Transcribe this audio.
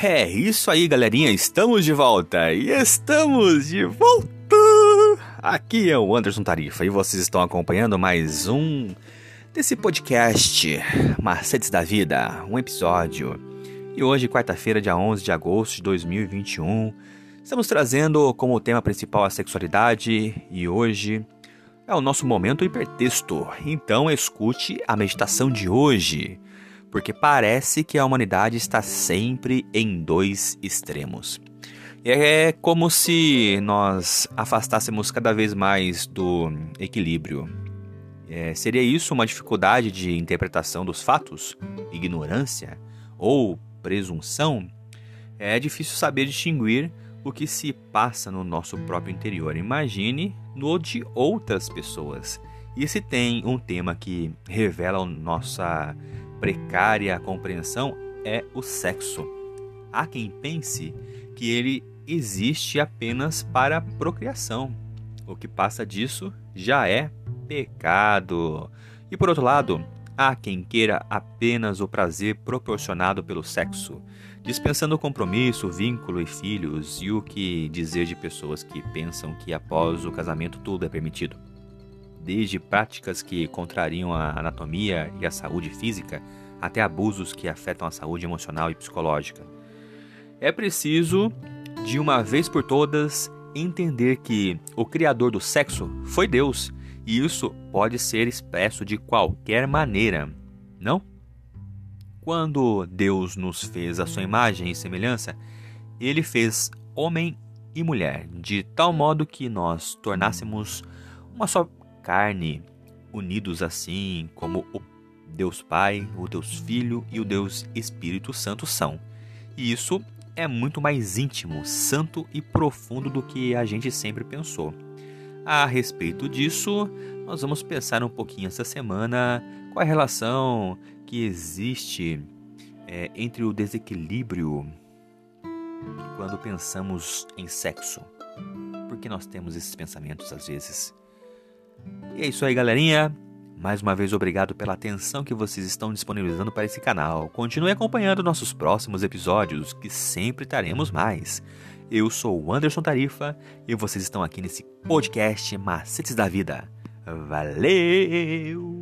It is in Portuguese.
É isso aí, galerinha. Estamos de volta e estamos de volta. Aqui é o Anderson Tarifa e vocês estão acompanhando mais um desse podcast Macetes da Vida, um episódio. E hoje, quarta-feira, dia 11 de agosto de 2021, estamos trazendo como tema principal a sexualidade e hoje é o nosso momento hipertexto. Então, escute a meditação de hoje porque parece que a humanidade está sempre em dois extremos. É como se nós afastássemos cada vez mais do equilíbrio. É, seria isso uma dificuldade de interpretação dos fatos? Ignorância? Ou presunção? É difícil saber distinguir o que se passa no nosso próprio interior. Imagine no de outras pessoas. E se tem um tema que revela nossa precária compreensão é o sexo. Há quem pense que ele existe apenas para procriação. O que passa disso já é pecado. E por outro lado, há quem queira apenas o prazer proporcionado pelo sexo, dispensando compromisso, vínculo e filhos, e o que dizer de pessoas que pensam que após o casamento tudo é permitido desde práticas que contrariam a anatomia e a saúde física até abusos que afetam a saúde emocional e psicológica. É preciso, de uma vez por todas, entender que o criador do sexo foi Deus e isso pode ser expresso de qualquer maneira, não? Quando Deus nos fez a sua imagem e semelhança, ele fez homem e mulher, de tal modo que nós tornássemos uma só carne, unidos assim como o Deus Pai, o Deus Filho e o Deus Espírito Santo são. E isso é muito mais íntimo, santo e profundo do que a gente sempre pensou. A respeito disso, nós vamos pensar um pouquinho essa semana qual a relação que existe é, entre o desequilíbrio quando pensamos em sexo. Por que nós temos esses pensamentos às vezes? E é isso aí, galerinha. Mais uma vez, obrigado pela atenção que vocês estão disponibilizando para esse canal. Continue acompanhando nossos próximos episódios, que sempre teremos mais. Eu sou o Anderson Tarifa e vocês estão aqui nesse podcast Macetes da Vida. Valeu!